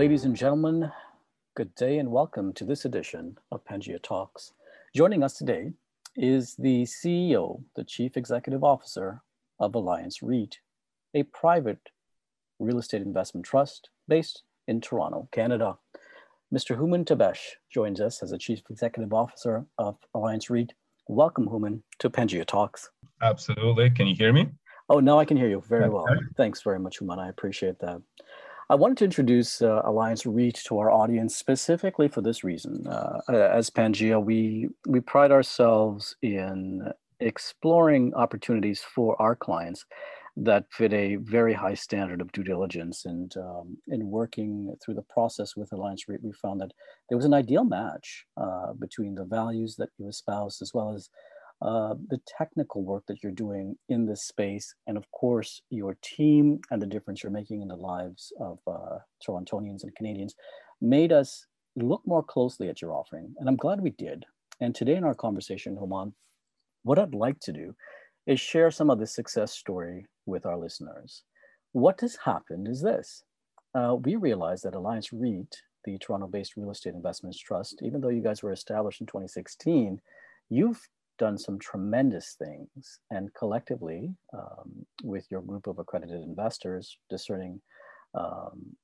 Ladies and gentlemen, good day and welcome to this edition of Pangea Talks. Joining us today is the CEO, the Chief Executive Officer of Alliance REIT, a private real estate investment trust based in Toronto, Canada. Mr. Hooman Tabesh joins us as the Chief Executive Officer of Alliance REIT. Welcome, Hooman, to Pangea Talks. Absolutely. Can you hear me? Oh, now I can hear you very well. Thanks very much, Hooman. I appreciate that. I wanted to introduce uh, Alliance REIT to our audience specifically for this reason. Uh, as Pangea, we, we pride ourselves in exploring opportunities for our clients that fit a very high standard of due diligence. And um, in working through the process with Alliance REIT, we found that there was an ideal match uh, between the values that you espouse as well as uh, the technical work that you're doing in this space, and of course, your team and the difference you're making in the lives of uh, Torontonians and Canadians made us look more closely at your offering. And I'm glad we did. And today in our conversation, Hooman, what I'd like to do is share some of the success story with our listeners. What has happened is this. Uh, we realized that Alliance REIT, the Toronto-based real estate investments trust, even though you guys were established in 2016, you've done some tremendous things and collectively um, with your group of accredited investors, discerning um,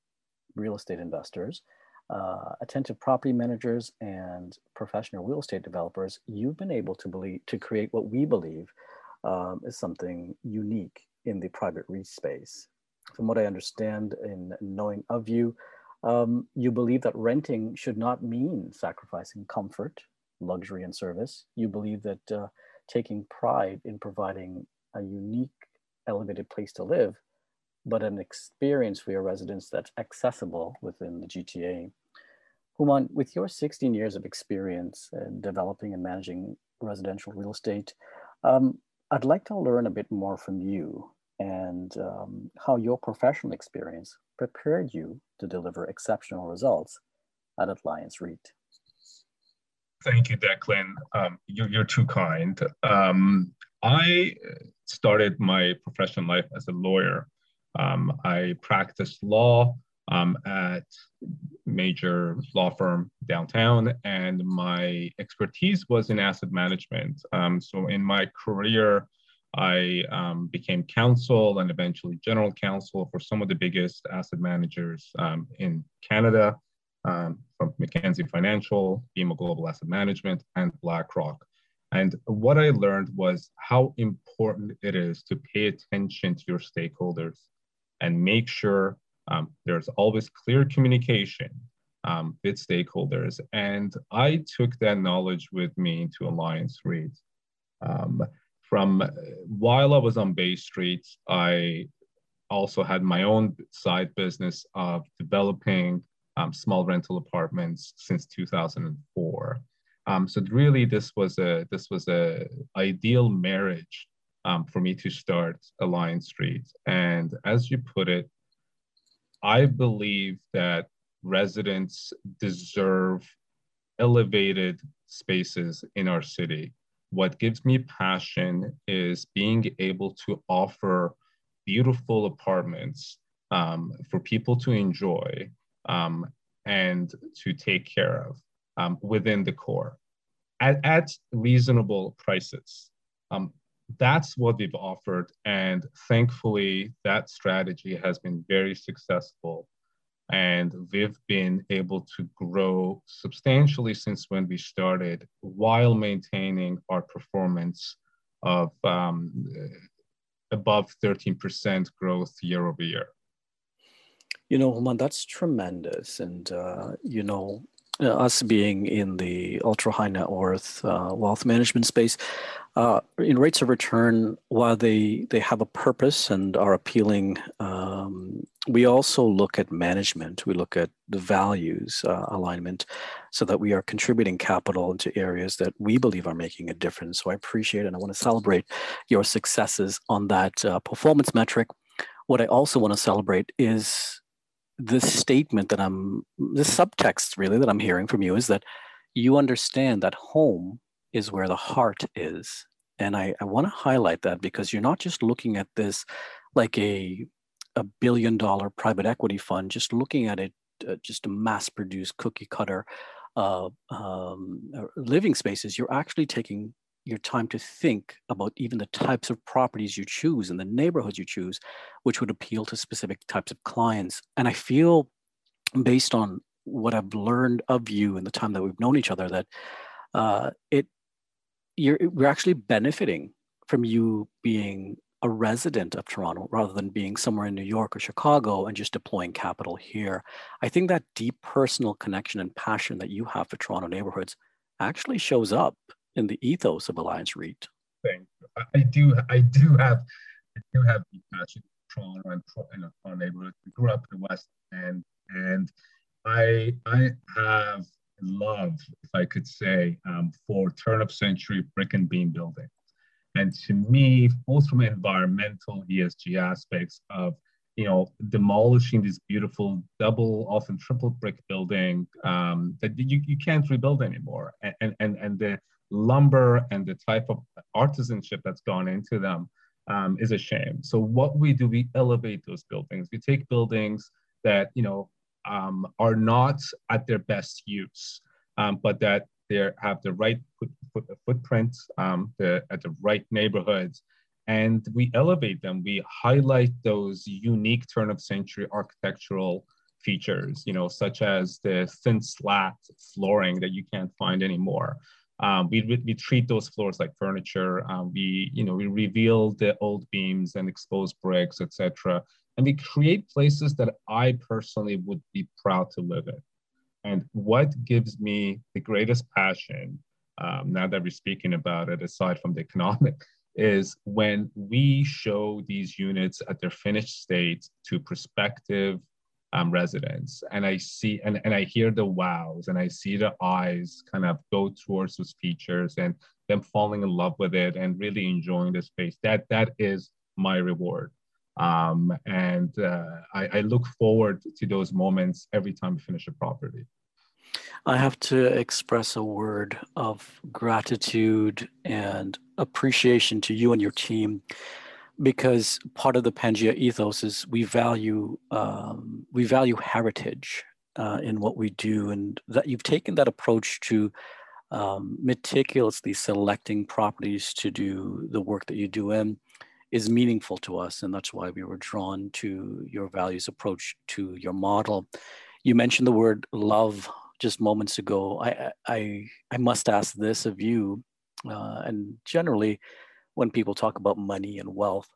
real estate investors, uh, attentive property managers and professional real estate developers, you've been able to believe to create what we believe um, is something unique in the private REIT space. From what I understand in knowing of you, um, you believe that renting should not mean sacrificing comfort, luxury, and service. You believe that uh, taking pride in providing a unique, elevated place to live but an experience for your residents that's accessible within the GTA. Hooman, with your 16 years of experience in developing and managing residential real estate, um, I'd like to learn a bit more from you and um, how your professional experience prepared you to deliver exceptional results at Alliance REIT. Thank you, Declan. Um, you're, you're, too kind. Um, I started my professional life as a lawyer um, I practiced law um, at major law firm downtown, and my expertise was in asset management. Um, so in my career, I um, became counsel and eventually general counsel for some of the biggest asset managers um, in Canada, um, from Mackenzie Financial, BMO Global Asset Management, and BlackRock. And what I learned was how important it is to pay attention to your stakeholders and make sure um, there's always clear communication um, with stakeholders. And I took that knowledge with me to Alliance REIT. Um, from uh, while I was on Bay Street, I also had my own side business of developing um, small rental apartments since 2004. Um, so really, this was a this was a ideal marriage um, for me to start Alliance REIT. And as you put it, I believe that residents deserve elevated spaces in our city. What gives me passion is being able to offer beautiful apartments um, for people to enjoy um, and to take care of um, within the core at, at reasonable prices. Um, that's what we've offered. And thankfully, that strategy has been very successful. And we've been able to grow substantially since when we started while maintaining our performance of um, above 13% growth year over year. You know, Hooman, that's tremendous. And, uh, you know, uh, us being in the ultra high net worth uh, wealth management space, uh, in rates of return, while they they have a purpose and are appealing, um, we also look at management. We look at the values uh, alignment, so that we are contributing capital into areas that we believe are making a difference. So I appreciate and I want to celebrate your successes on that uh, performance metric. What I also want to celebrate is this statement that I'm, this subtext really that I'm hearing from you is that you understand that home is where the heart is. And I, I want to highlight that because you're not just looking at this like a, a billion dollar private equity fund, just looking at it uh, just a mass-produced cookie cutter uh, um, living spaces. You're actually taking your time to think about even the types of properties you choose and the neighborhoods you choose, which would appeal to specific types of clients. And I feel, based on what I've learned of you in the time that we've known each other, that uh, it you're we're actually benefiting from you being a resident of Toronto rather than being somewhere in New York or Chicago and just deploying capital here. I think that deep personal connection and passion that you have for Toronto neighborhoods actually shows up in the ethos of Alliance REIT. Thank you. I do. I do have. I do have deep passion for Toronto and you Toronto neighborhoods. We grew up in the West End, and I I have love, if I could say, um, for turn of century brick and beam building. And to me, both from environmental ESG aspects of you know demolishing this beautiful double, often triple brick building um, that you, you can't rebuild anymore, and and and the lumber and the type of artisanship that's gone into them um, is a shame. So what we do, we elevate those buildings. We take buildings that you know um, are not at their best use, um, but that they have the right foot, foot, footprint um, the, at the right neighborhoods. And we elevate them. We highlight those unique turn of century architectural features, you know, such as the thin slat flooring that you can't find anymore. Um, we, we treat those floors like furniture. Um, we, you know, we reveal the old beams and exposed bricks, etc. And we create places that I personally would be proud to live in. And what gives me the greatest passion, um, now that we're speaking about it, aside from the economic, is when we show these units at their finished state to prospective um, residents and i see and, and i hear the wows and i see the eyes kind of go towards those features and them falling in love with it and really enjoying the space. That that is my reward. Um, and uh, I, I look forward to those moments every time we finish a property. I have to express a word of gratitude and appreciation to you and your team because part of the Pangea ethos is we value um, we value heritage uh, in what we do, and that you've taken that approach to um, meticulously selecting properties to do the work that you do in is meaningful to us, and that's why we were drawn to your values approach to your model. You mentioned the word love just moments ago. I I I must ask this of you, uh, and generally when people talk about money and wealth.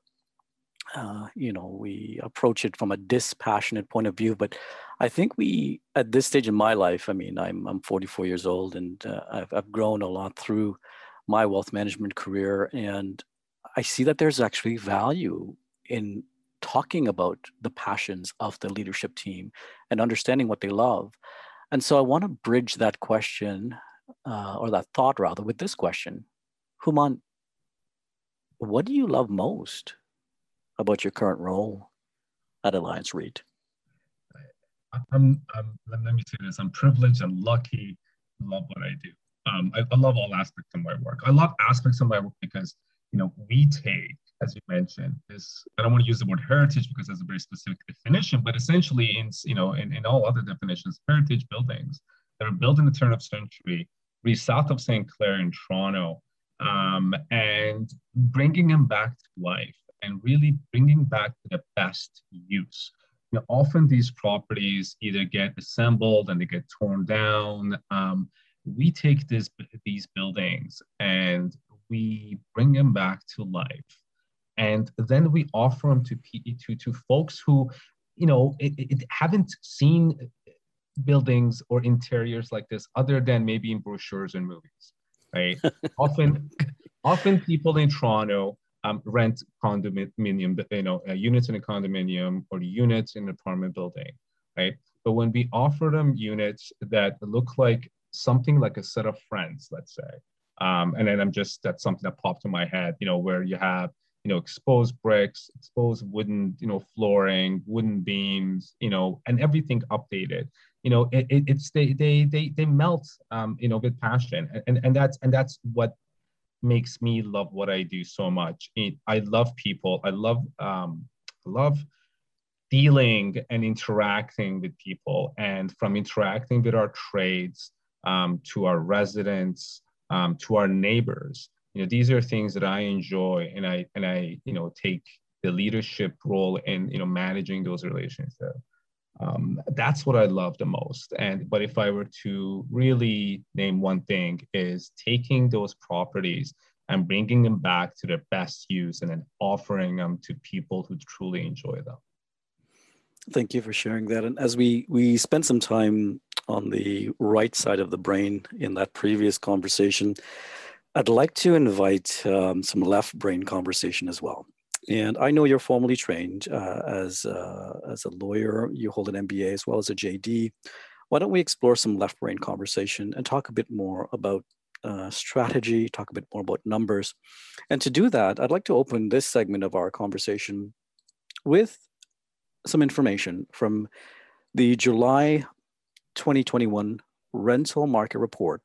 Uh, you know, we approach it from a dispassionate point of view, but I think we, at this stage in my life, I mean, I'm I'm 44 years old, and uh, I've I've grown a lot through my wealth management career, and I see that there's actually value in talking about the passions of the leadership team and understanding what they love. And so I want to bridge that question, uh, or that thought rather, with this question: Hooman, what do you love most about your current role at Alliance REIT? I'm, I'm, let me say this I'm privileged and lucky to love what I do. Um, I, I, love all aspects of my work. I love aspects of my work because, you know, we take, as you mentioned, this, I don't want to use the word heritage because that's a very specific definition, but essentially in, you know, in, in all other definitions, heritage buildings that are built in the turn of century, really south of St. Clair in Toronto, um, and bringing them back to life and really bringing back to the best use. You know, often these properties either get assembled and they get torn down. Um, we take this, these buildings and we bring them back to life. And then we offer them to, to, to folks who, you know, it, it haven't seen buildings or interiors like this other than maybe in brochures and movies right? often, often people in Toronto um, rent condominium, you know, uh, units in a condominium or units in an apartment building, right? But when we offer them units that look like something like a set of friends, let's say, um, and then I'm just that's something that popped in my head, you know, where you have you know exposed bricks, exposed wooden, you know, flooring, wooden beams, you know, and everything updated. You know it, it, it's they they they they melt um you know with passion. And and that's and that's what makes me love what i do so much. It, i love people. I love um love dealing and interacting with people, and from interacting with our trades um, to our residents um, to our neighbors. You know, these are things that I enjoy, and I and I you know take the leadership role in you know managing those relationships. Um, that's what I love the most. And but if I were to really name one thing, is taking those properties and bringing them back to their best use, and then offering them to people who truly enjoy them. Thank you for sharing that. And as we we spent some time on the right side of the brain in that previous conversation, I'd like to invite um, some left brain conversation as well. And I know you're formally trained uh, as, uh, as a lawyer, you hold an MBA as well as a JD. Why don't we explore some left brain conversation and talk a bit more about uh, strategy, talk a bit more about numbers. And to do that, I'd like to open this segment of our conversation with some information from the July 2021 rental market report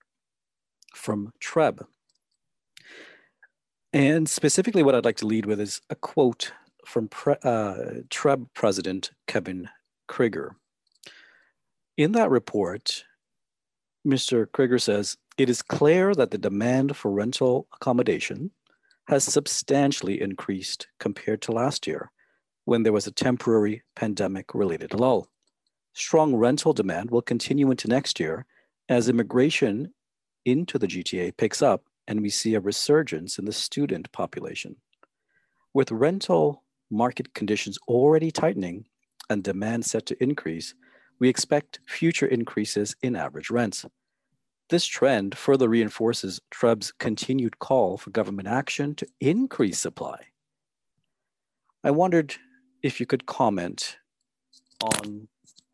from TREB, and specifically, what I'd like to lead with is a quote from Pre- uh, TREB President Kevin Crigger. In that report, Mr. Crigger says, it is clear that the demand for rental accommodation has substantially increased compared to last year when there was a temporary pandemic related lull. Strong rental demand will continue into next year as immigration into the GTA picks up and we see a resurgence in the student population. With rental market conditions already tightening and demand set to increase, we expect future increases in average rents. This trend further reinforces TREB's continued call for government action to increase supply. I wondered if you could comment on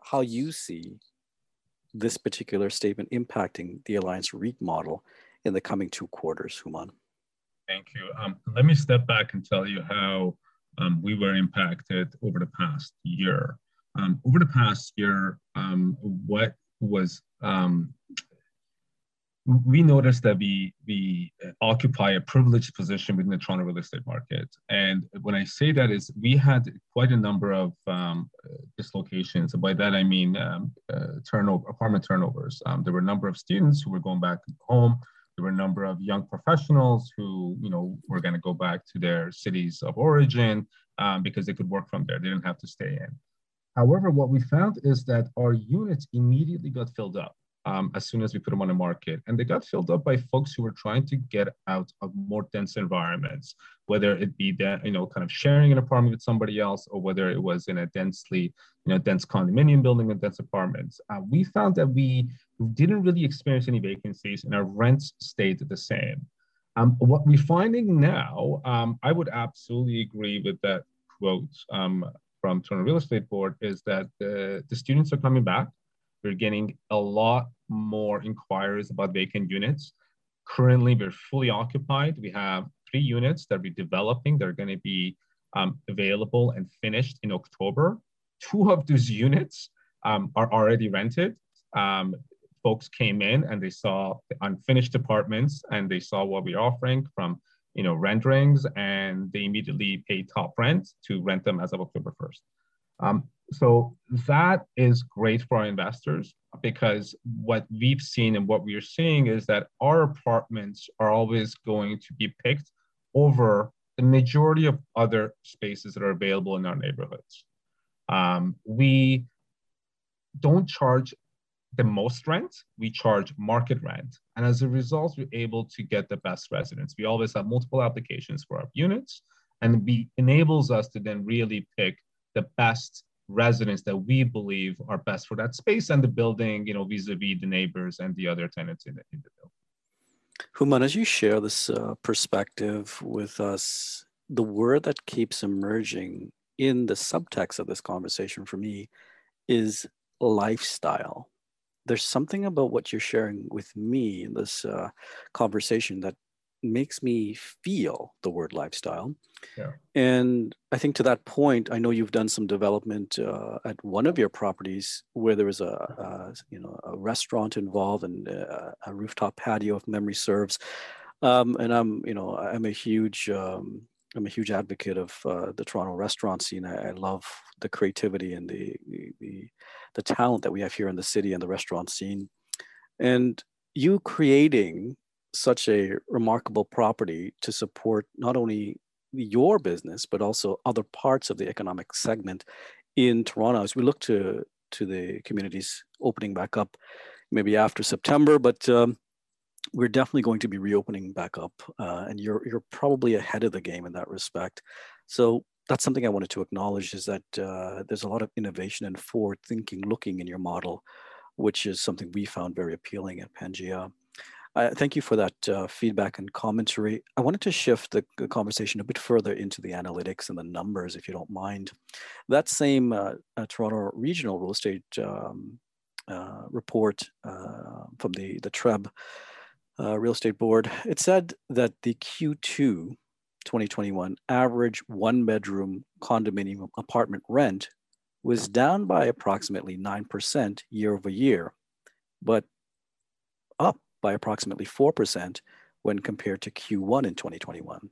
how you see this particular statement impacting the Alliance REIT model in the coming two quarters, Hooman? Thank you. Um, let me step back and tell you how um, we were impacted over the past year. Um, over the past year, um, what was um, we noticed that we we occupy a privileged position within the Toronto real estate market, and when I say that is we had quite a number of um, dislocations. by that I mean um, uh, turnover, apartment turnovers. Um, there were a number of students who were going back home there were a number of young professionals who, you know, were going to go back to their cities of origin um, because they could work from there. They didn't have to stay in. However, what we found is that our units immediately got filled up um, as soon as we put them on the market. And they got filled up by folks who were trying to get out of more dense environments, whether it be that, you know, kind of sharing an apartment with somebody else or whether it was in a densely, you know, dense condominium building and dense apartments. Uh, we found that we didn't really experience any vacancies and our rents stayed the same. Um, what we're finding now, um, I would absolutely agree with that quote um, from Toronto Real Estate Board is that the, the students are coming back we're getting a lot more inquiries about vacant units. Currently, we're fully occupied. We have three units that we're developing. They're going to be um, available and finished in October. Two of those units um, are already rented. Um, folks came in and they saw the unfinished apartments and they saw what we're offering from you know renderings and they immediately paid top rent to rent them as of October 1st. Um, so that is great for our investors because what we've seen and what we're seeing is that our apartments are always going to be picked over the majority of other spaces that are available in our neighborhoods. Um, we don't charge the most rent, we charge market rent. And as a result, we're able to get the best residents. We always have multiple applications for our units, and it enables us to then really pick the best residents that we believe are best for that space and the building, you know, vis-a-vis the neighbors and the other tenants in the, in the building. Hooman, as you share this uh, perspective with us, the word that keeps emerging in the subtext of this conversation for me is lifestyle. There's something about what you're sharing with me in this uh, conversation that makes me feel the word lifestyle. Yeah. And I think to that point, I know you've done some development uh, at one of your properties where there was a, a you know a restaurant involved and a, uh, a rooftop patio, if memory serves. Um, and I'm you know I'm a huge um, I'm a huge advocate of uh, the Toronto restaurant scene. I, I, love the creativity and the, the the talent that we have here in the city and the restaurant scene. And you creating such a remarkable property to support not only your business but also other parts of the economic segment in Toronto as we look to to the communities opening back up maybe after September, but um, we're definitely going to be reopening back up, uh, and you're you're probably ahead of the game in that respect. So that's something I wanted to acknowledge is that uh, there's a lot of innovation and forward thinking looking in your model, which is something we found very appealing at Pangea. Thank you for that uh, feedback and commentary. I wanted to shift the, the, conversation a bit further into the analytics and the numbers, if you don't mind. That same uh, uh Toronto Regional Real Estate um, uh, report uh, from the, the TREB Uh, real Estate Board, it said that the Q2 2021 average one bedroom condominium apartment rent was down by approximately 9% year over year, but up by approximately 4% when compared to Q1 in 2021.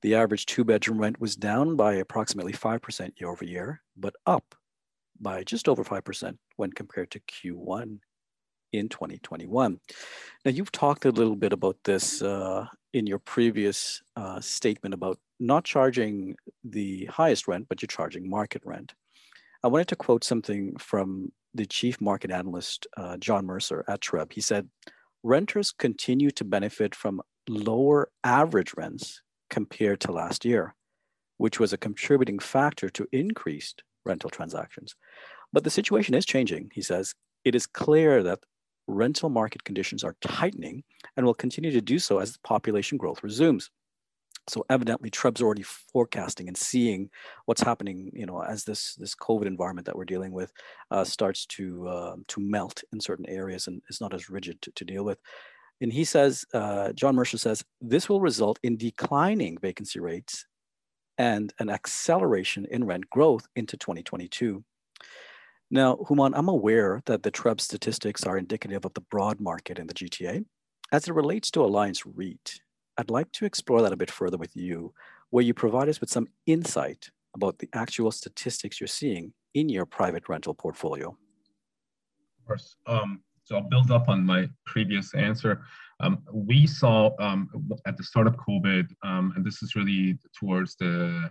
The average two bedroom rent was down by approximately 5% year over year, but up by just over 5% when compared to Q1 in 2021. Now, you've talked a little bit about this uh, in your previous uh, statement about not charging the highest rent, but you're charging market rent. I wanted to quote something from the chief market analyst, uh, John Mercer at TREB. He said, renters continue to benefit from lower average rents compared to last year, which was a contributing factor to increased rental transactions. But the situation is changing, he says. It is clear that rental market conditions are tightening and will continue to do so as the population growth resumes. So evidently, TREB's already forecasting and seeing what's happening, you know, as this this COVID environment that we're dealing with uh, starts to uh, to melt in certain areas and is not as rigid to, to deal with. And he says, uh, John Mercer says, this will result in declining vacancy rates and an acceleration in rent growth into 2022. Now, Hooman, I'm aware that the TREB statistics are indicative of the broad market in the GTA. As it relates to Alliance REIT, I'd like to explore that a bit further with you, where you provide us with some insight about the actual statistics you're seeing in your private rental portfolio. Of course. Um, so I'll build up on my previous answer. Um, we saw um, at the start of COVID, um, and this is really towards the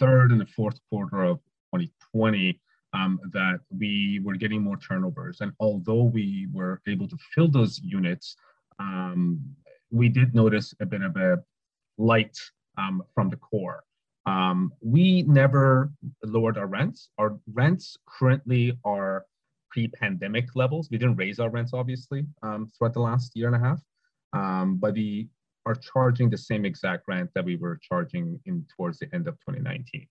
third and the fourth quarter of 2020, um, that we were getting more turnovers. And although we were able to fill those units, um, we did notice a bit of a light um, from the core. Um, we never lowered our rents. Our rents currently are pre-pandemic levels. We didn't raise our rents, obviously, um, throughout the last year and a half, um, but we are charging the same exact rent that we were charging in towards the end of 2019.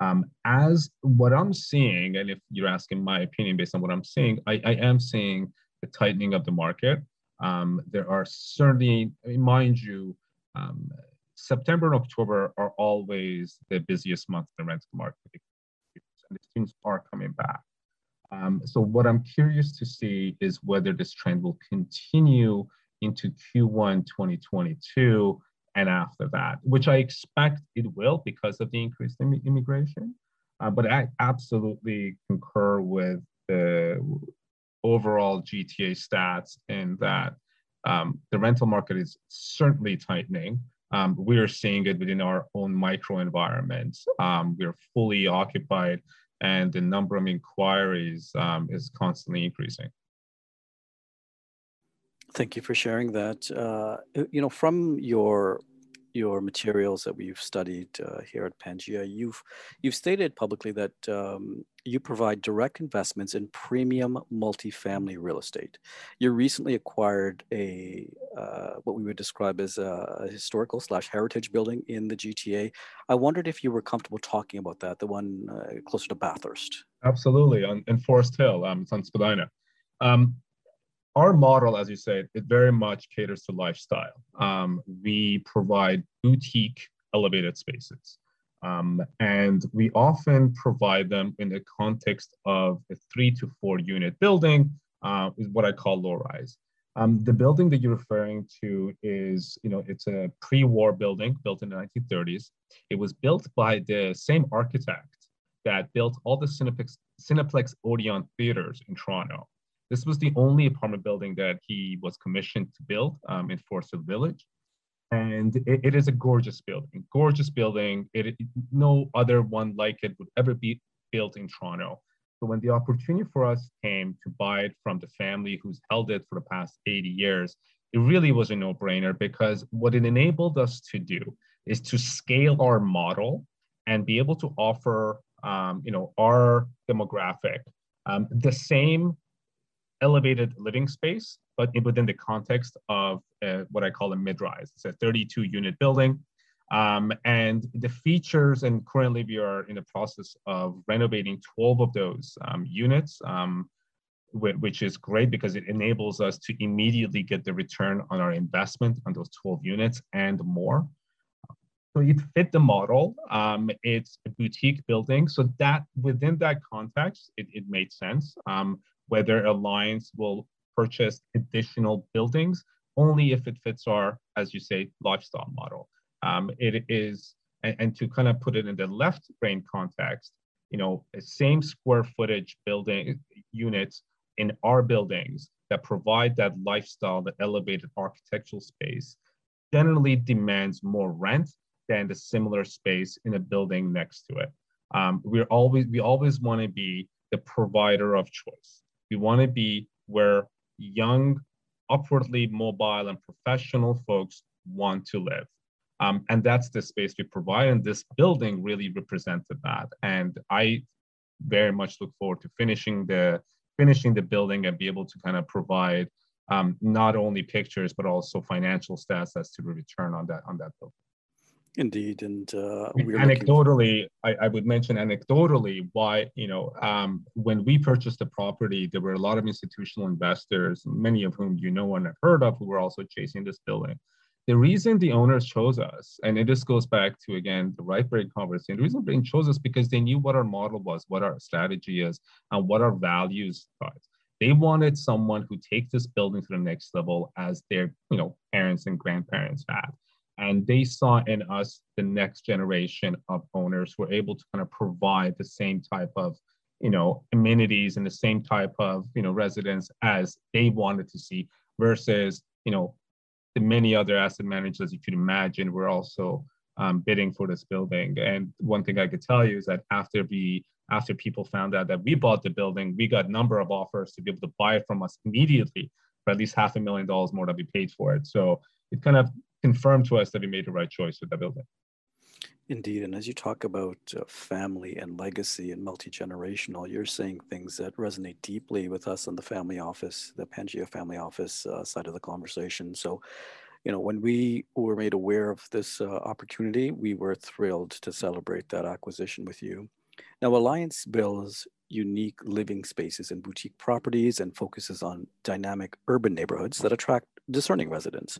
Um, as what I'm seeing, and if you're asking my opinion based on what I'm seeing, I, I am seeing the tightening of the market. Um, there are certainly, mind you, um, September and October are always the busiest months in the rental market, and the students are coming back. Um, so what I'm curious to see is whether this trend will continue into Q1 2022 and after that, which I expect it will because of the increased Im- immigration. Uh, but I absolutely concur with the overall GTA stats in that um, the rental market is certainly tightening. Um, we are seeing it within our own micro environments. Um, we're fully occupied, and the number of inquiries um, is constantly increasing. Thank you for sharing that. Uh, you know, from your your materials that we've studied uh, here at Pangea, you've you've stated publicly that um, you provide direct investments in premium multifamily real estate. You recently acquired a uh, what we would describe as a historical slash heritage building in the GTA. I wondered if you were comfortable talking about that, the one uh, closer to Bathurst. Absolutely, on, in Forest Hill, um, it's on Spadina. Um, our model, as you said, it very much caters to lifestyle. Um, we provide boutique elevated spaces. Um, and we often provide them in the context of a three to four unit building, uh, is what I call low rise. Um, the building that you're referring to is, you know, it's a pre-war building built in the 1930s. It was built by the same architect that built all the Cineplex, Cineplex Odeon theaters in Toronto. This was the only apartment building that he was commissioned to build um, in Forest Village. And it, it is a gorgeous building, gorgeous building. It, no other one like it would ever be built in Toronto. So when the opportunity for us came to buy it from the family who's held it for the past 80 years, it really was a no-brainer because what it enabled us to do is to scale our model and be able to offer um, you know, our demographic um, the same elevated living space, but within the context of uh, what I call a mid-rise. It's a 32 unit building. Um, and the features, and currently we are in the process of renovating 12 of those um, units, um, which is great because it enables us to immediately get the return on our investment on those 12 units and more. So it fit the model. Um, it's a boutique building. So that within that context, it, it made sense. Whether Alliance will purchase additional buildings only if it fits our, as you say, lifestyle model. Um, it is, and, and, to kind of put it in the left brain context, you know, same square footage building units in our buildings that provide that lifestyle, the elevated architectural space, generally demands more rent than the similar space in a building next to it. Um, we're always we always want to be the provider of choice. We want to be where young, upwardly mobile and professional folks want to live. Um, and that's the space we provide. And this building really represented that. And I very much look forward to finishing the finishing the building and be able to kind of provide um, not only pictures but also financial stats as to the return on that on that building. Indeed, and uh, anecdotally, I, I, would mention anecdotally why you know um, when we purchased the property, there were a lot of institutional investors, many of whom you know and have heard of, who were also chasing this building. The reason the owners chose us, and it just goes back to again the right brain conversation. The reason they chose us because they knew what our model was, what our strategy is, and what our values are. They wanted someone who takes this building to the next level as their you know parents and grandparents had and they saw in us the next generation of owners who were able to kind of provide the same type of you know amenities and the same type of you know residents as they wanted to see versus you know the many other asset managers you could imagine were also um, bidding for this building. And one thing i could tell you is that after we after people found out that we bought the building we got a number of offers to be able to buy it from us immediately for at least half a million dollars more than we paid for it. So it kind of confirmed to us that we made the right choice with that building. Indeed, and as you talk about uh, family and legacy and multi-generational, you're saying things that resonate deeply with us on the family office, the Pangea family office uh, side of the conversation. So, you know, when we were made aware of this uh, opportunity, we were thrilled to celebrate that acquisition with you. Now, Alliance builds unique living spaces and boutique properties and focuses on dynamic urban neighborhoods that attract discerning residents.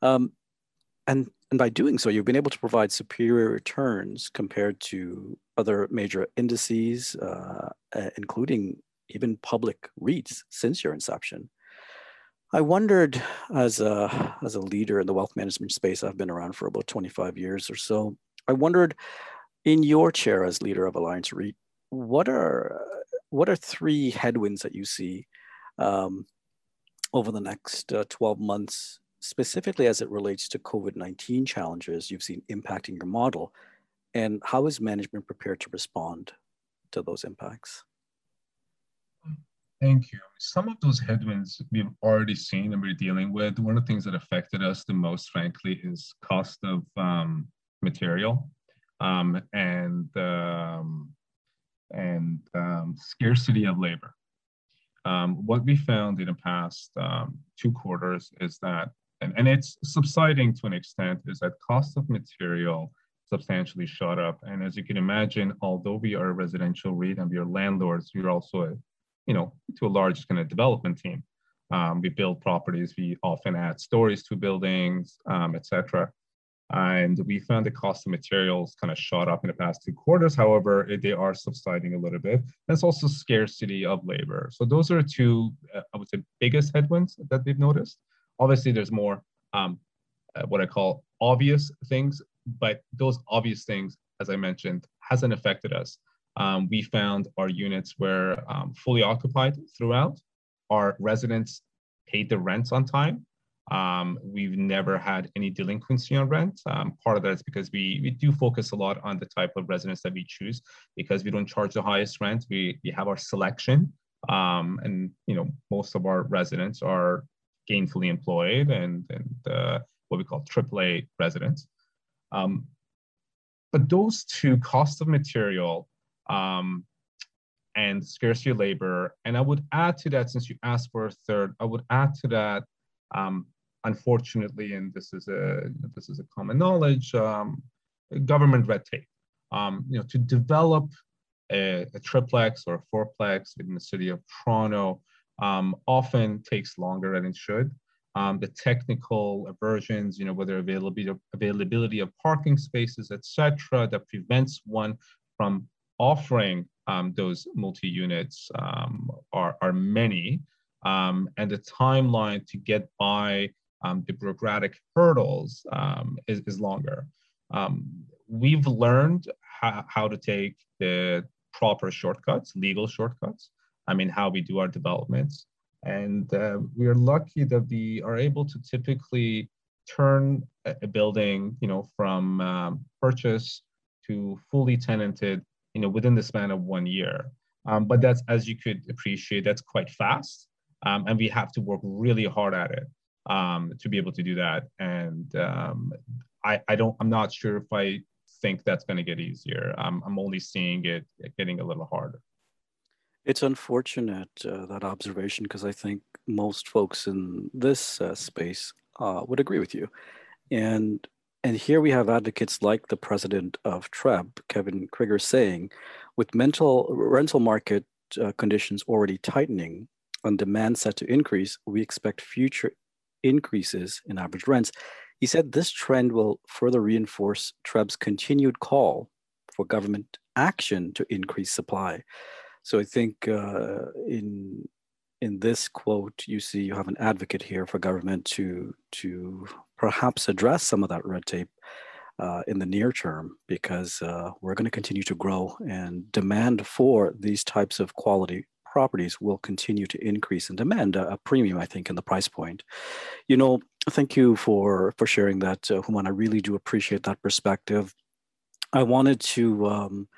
Um, and, and by doing so, you've been able to provide superior returns compared to other major indices, uh, including even public REITs since your inception. I wondered, as a, as a leader in the wealth management space, I've been around for about 25 years or so. I wondered, in your chair as leader of Alliance REIT, what are what are three headwinds that you see um, over the next uh, 12 months specifically as it relates to COVID-19 challenges you've seen impacting your model, and how is management prepared to respond to those impacts? Thank you. Some of those headwinds we've already seen and we're dealing with. One of the things that affected us the most, frankly, is cost of um, material um, and um, and um, scarcity of labor. Um, what we found in the past um, two quarters is that and, and it's subsiding to an extent, is that cost of material substantially shot up. And as you can imagine, although we are a residential REIT and we are landlords, we're also, a, you know, to a large kind of development team. Um, we build properties, we often add stories to buildings, um, etc. And we found the cost of materials kind of shot up in the past two quarters. However, they are subsiding a little bit. It's also scarcity of labor. So those are two, uh, I would say, biggest headwinds that we've noticed. Obviously, there's more um, uh, what I call obvious things, but those obvious things, as I mentioned, hasn't affected us. Um, we found our units were um, fully occupied throughout. Our residents paid the rents on time. Um, we've never had any delinquency on rent. Um, part of that is because we, we do focus a lot on the type of residents that we choose because we don't charge the highest rent. We, we have our selection um, and you know most of our residents are gainfully employed and, and uh, what we call AAA residents. Um, but those two, cost of material um, and scarcity of labor, and I would add to that, since you asked for a third, I would add to that, um, unfortunately, and this is a this is a common knowledge, um, government red tape. Um, you know, to develop a, a, triplex or a fourplex within the city of Toronto um, often takes longer than it should. Um, the technical aversions, you know, whether availability of, availability of parking spaces, et cetera, that prevents one from offering um, those multi-units um, are, are many. Um, and the timeline to get by um, the bureaucratic hurdles is, is longer. we've learned how, how to take the proper shortcuts, legal shortcuts, I mean, how we do our developments. And uh, we are lucky that we are able to typically turn a, building, you know, from um, purchase to fully tenanted, you know, within the span of one year. Um, but that's, as you could appreciate, that's quite fast. Um, and we have to work really hard at it um, to be able to do that. And um, I, I don't, I'm not sure if I think that's going to get easier. I'm only seeing it getting a little harder. It's unfortunate uh, that observation because I think most folks in this uh, space uh, would agree with you. And and here we have advocates like the president of TREB, Kevin Crigger, saying, with mental rental market uh, conditions already tightening and demand set to increase, we expect future increases in average rents. He said this trend will further reinforce TREB's continued call for government action to increase supply. So I think uh, in in this quote, you see you have an advocate here for government to to perhaps address some of that red tape uh, in the near term, because uh, we're going to continue to grow and demand for these types of quality properties will continue to increase and demand a, a premium, I think, in the price point. You know, thank you for for sharing that, uh, Hooman. I really do appreciate that perspective. I wanted to. Um,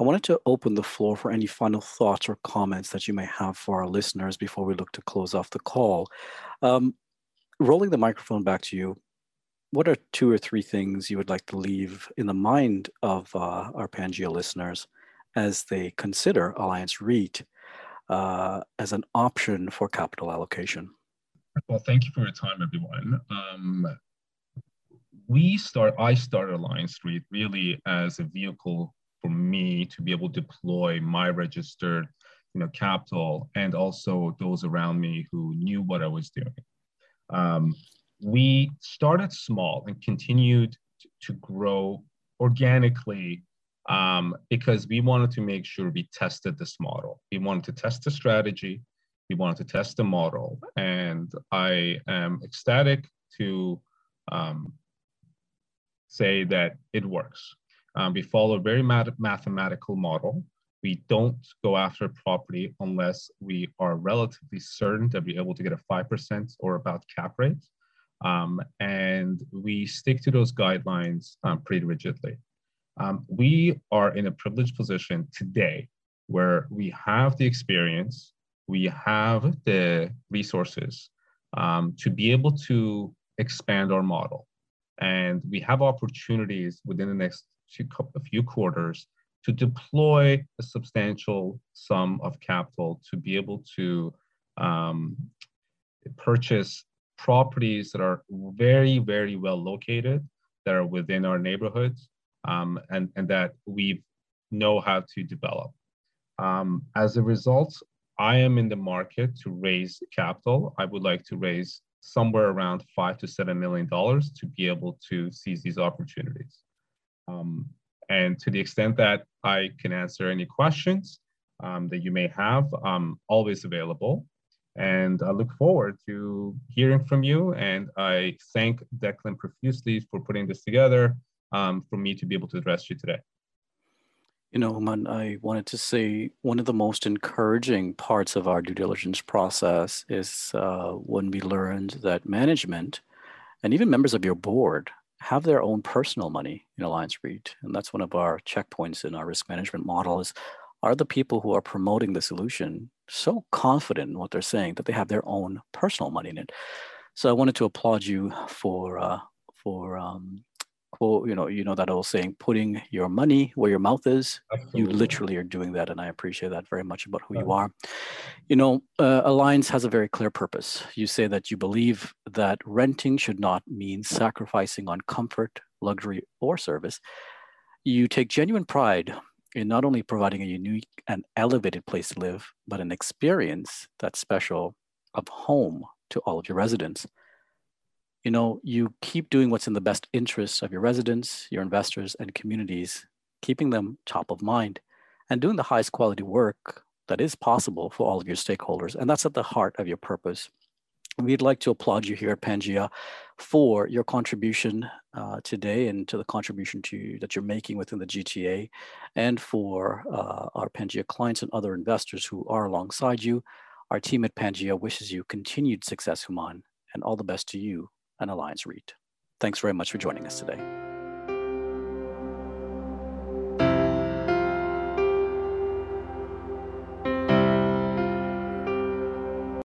I wanted to open the floor for any final thoughts or comments that you may have for our listeners before we look to close off the call. Um, rolling the microphone back to you, what are two or three things you would like to leave in the mind of uh, our Pangea listeners as they consider Alliance REIT uh, as an option for capital allocation? Well, thank you for your time, everyone. Um, we start, I started Alliance REIT really as a vehicle for me to be able to deploy my registered you know, capital and also those around me who knew what I was doing. Um, we started small and continued to grow organically um, because we wanted to make sure we tested this model. We wanted to test the strategy, we wanted to test the model, and I am ecstatic to um, say that it works. Um, we follow a very math- mathematical model. We don't go after property unless we are relatively certain that we're able to get a 5% or about cap rate. Um, and we stick to those guidelines um, pretty rigidly. Um, we are in a privileged position today where we have the experience, we have the resources um, to be able to expand our model. And we have opportunities within the next a few quarters to deploy a substantial sum of capital to be able to um, purchase properties that are very, very well located, that are within our neighborhoods, um, and, and that we know how to develop. Um, as a result, I am in the market to raise capital. I would like to raise somewhere around five to seven million dollars to be able to seize these opportunities. Um, and to the extent that I can answer any questions um, that you may have, I'm always available. And I look forward to hearing from you. And I thank Declan profusely for putting this together um, for me to be able to address you today. You know, I wanted to say one of the most encouraging parts of our due diligence process is uh, when we learned that management and even members of your board have their own personal money in Alliance REIT. And that's one of our checkpoints in our risk management model is are the people who are promoting the solution so confident in what they're saying that they have their own personal money in it. So I wanted to applaud you for uh, for um, quote, you know, you know that old saying, putting your money where your mouth is. Absolutely. You literally are doing that, and I appreciate that very much about who you are. You know, uh, Alliance has a very clear purpose. You say that you believe that renting should not mean sacrificing on comfort, luxury, or service. You take genuine pride in not only providing a unique and elevated place to live, but an experience that's special of home to all of your residents. You know, you keep doing what's in the best interests of your residents, your investors, and communities, keeping them top of mind, and doing the highest quality work that is possible for all of your stakeholders. And that's at the heart of your purpose we'd like to applaud you here at Pangea for your contribution uh, today and to the contribution to that you're making within the GTA and for uh, our Pangea clients and other investors who are alongside you. Our team at Pangea wishes you continued success, Hooman, and all the best to you and Alliance REIT. Thanks very much for joining us today.